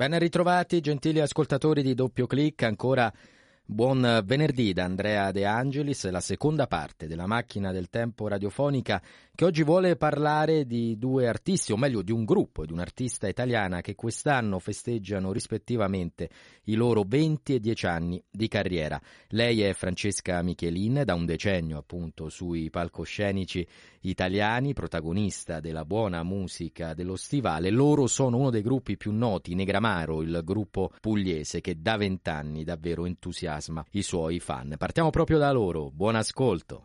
Ben ritrovati gentili ascoltatori di Doppio Clic, ancora buon venerdì da Andrea De Angelis, la seconda parte della macchina del tempo radiofonica che oggi vuole parlare di due artisti, o meglio di un gruppo, di un'artista italiana che quest'anno festeggiano rispettivamente i loro 20 e 10 anni di carriera. Lei è Francesca Michelin, da un decennio appunto sui palcoscenici italiani, protagonista della buona musica dello stivale. Loro sono uno dei gruppi più noti, Negramaro, il gruppo pugliese che da vent'anni davvero entusiasma i suoi fan. Partiamo proprio da loro, buon ascolto.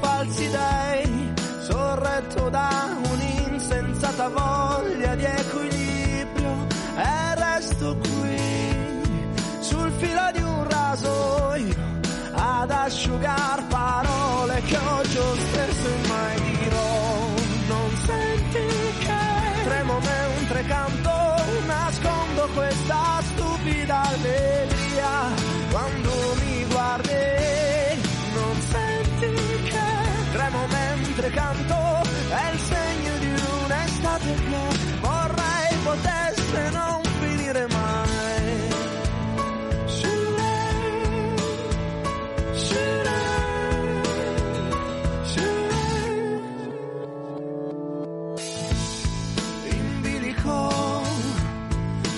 falsi dei, sorretto da un'insensata voglia di equilibrio, e resto qui sul filo di un rasoio ad asciugar mentre canto, è il segno di un'estate che vorrei potesse non finire mai. Shoo-lay, shoo-lay. In bilico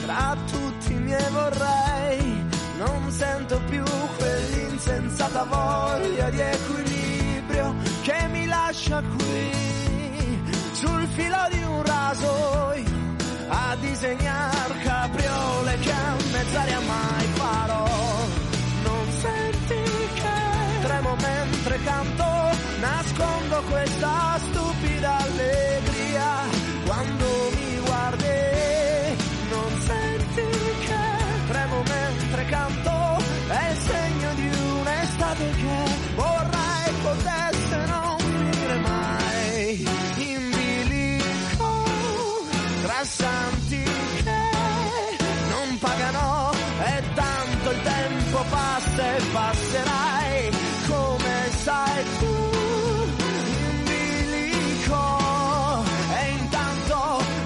tra tutti miei vorrei, non sento più quell'insensata voglia di equilibrio lascia qui sul filo di un rasoio a disegnar capriole che a mezz'aria mai farò. Non senti che tremo mentre canto, nascondo questa stupida passerai come sai tu in bilico e intanto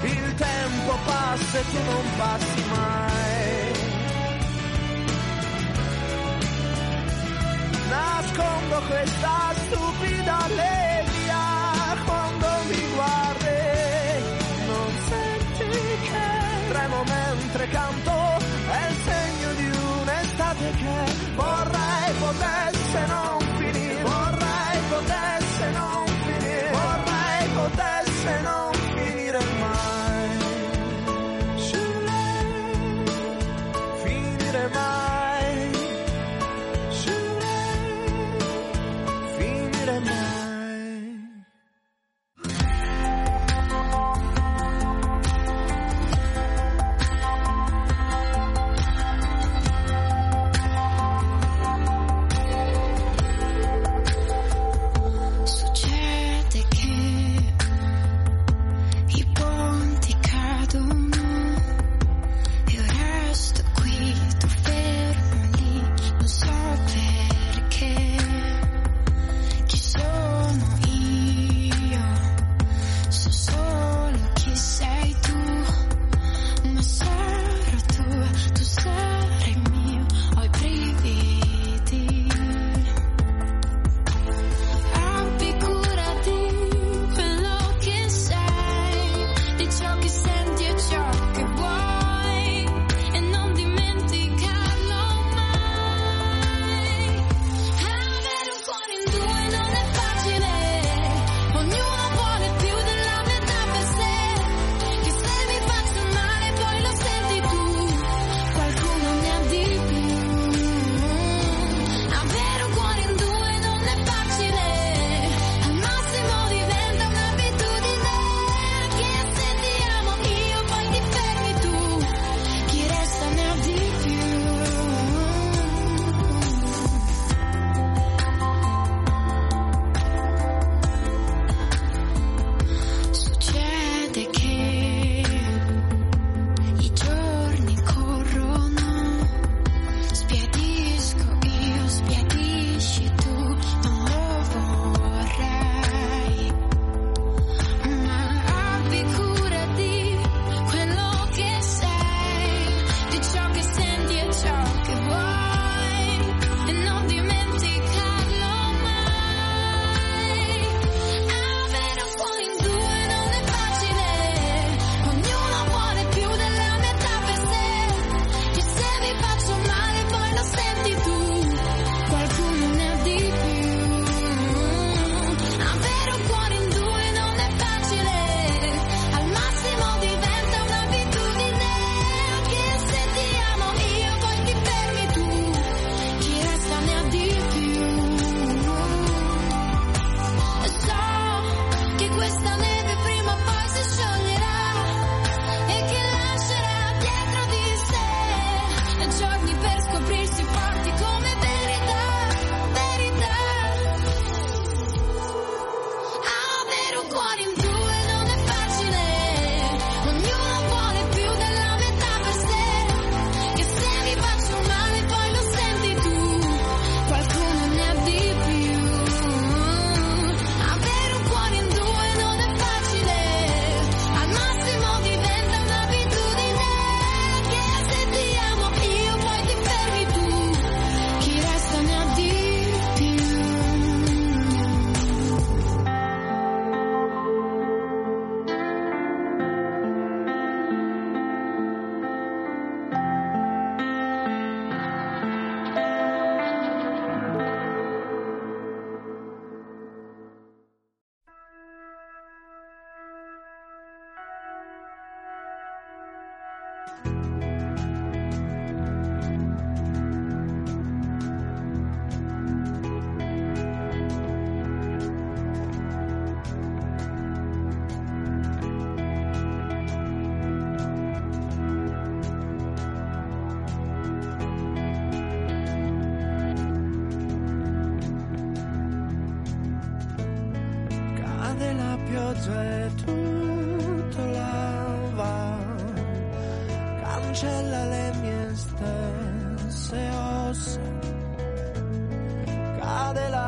il tempo passa e tu non passi mai nascondo questa stupida allegria quando mi guardi. Non senti che tremo mentre canto, Choke yourself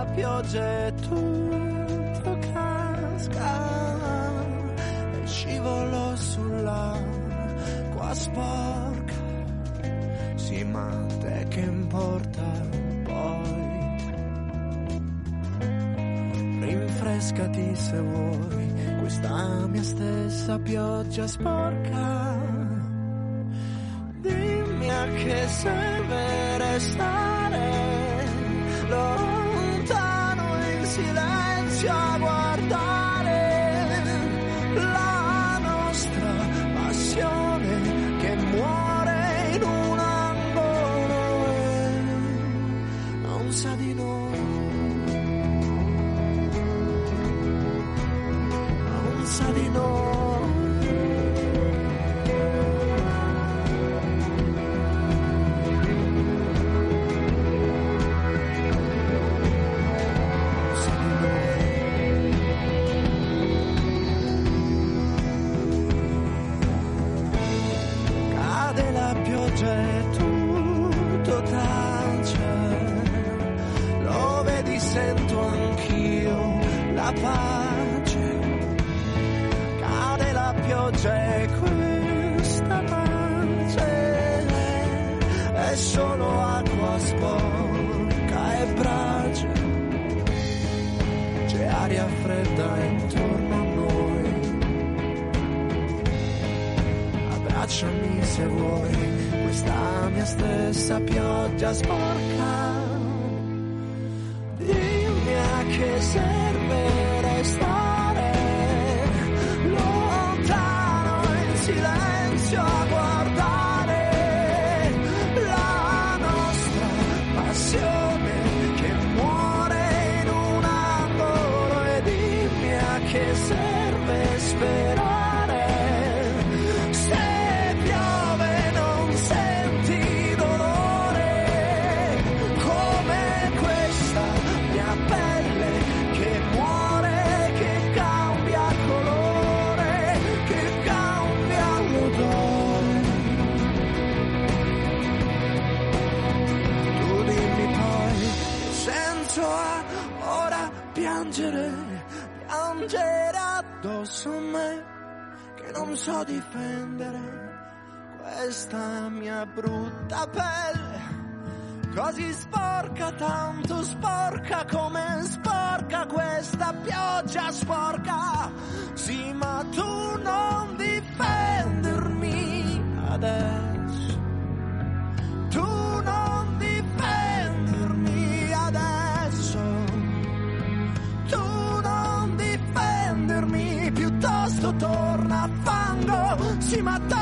la pioggia e tutto casca e scivolo sull'acqua sporca. Sì, ma te che importa poi? Rinfrescati se vuoi questa mia stessa pioggia sporca. Dimmi a che serve restare a la pioggia e tutto tace lo vedi sento anch'io la pace questa mia stessa pioggia sporca. Dimmi a che serve so difendere questa mia brutta pelle. Così sporca, tanto sporca come sporca questa pioggia sporca. Sì, しまった！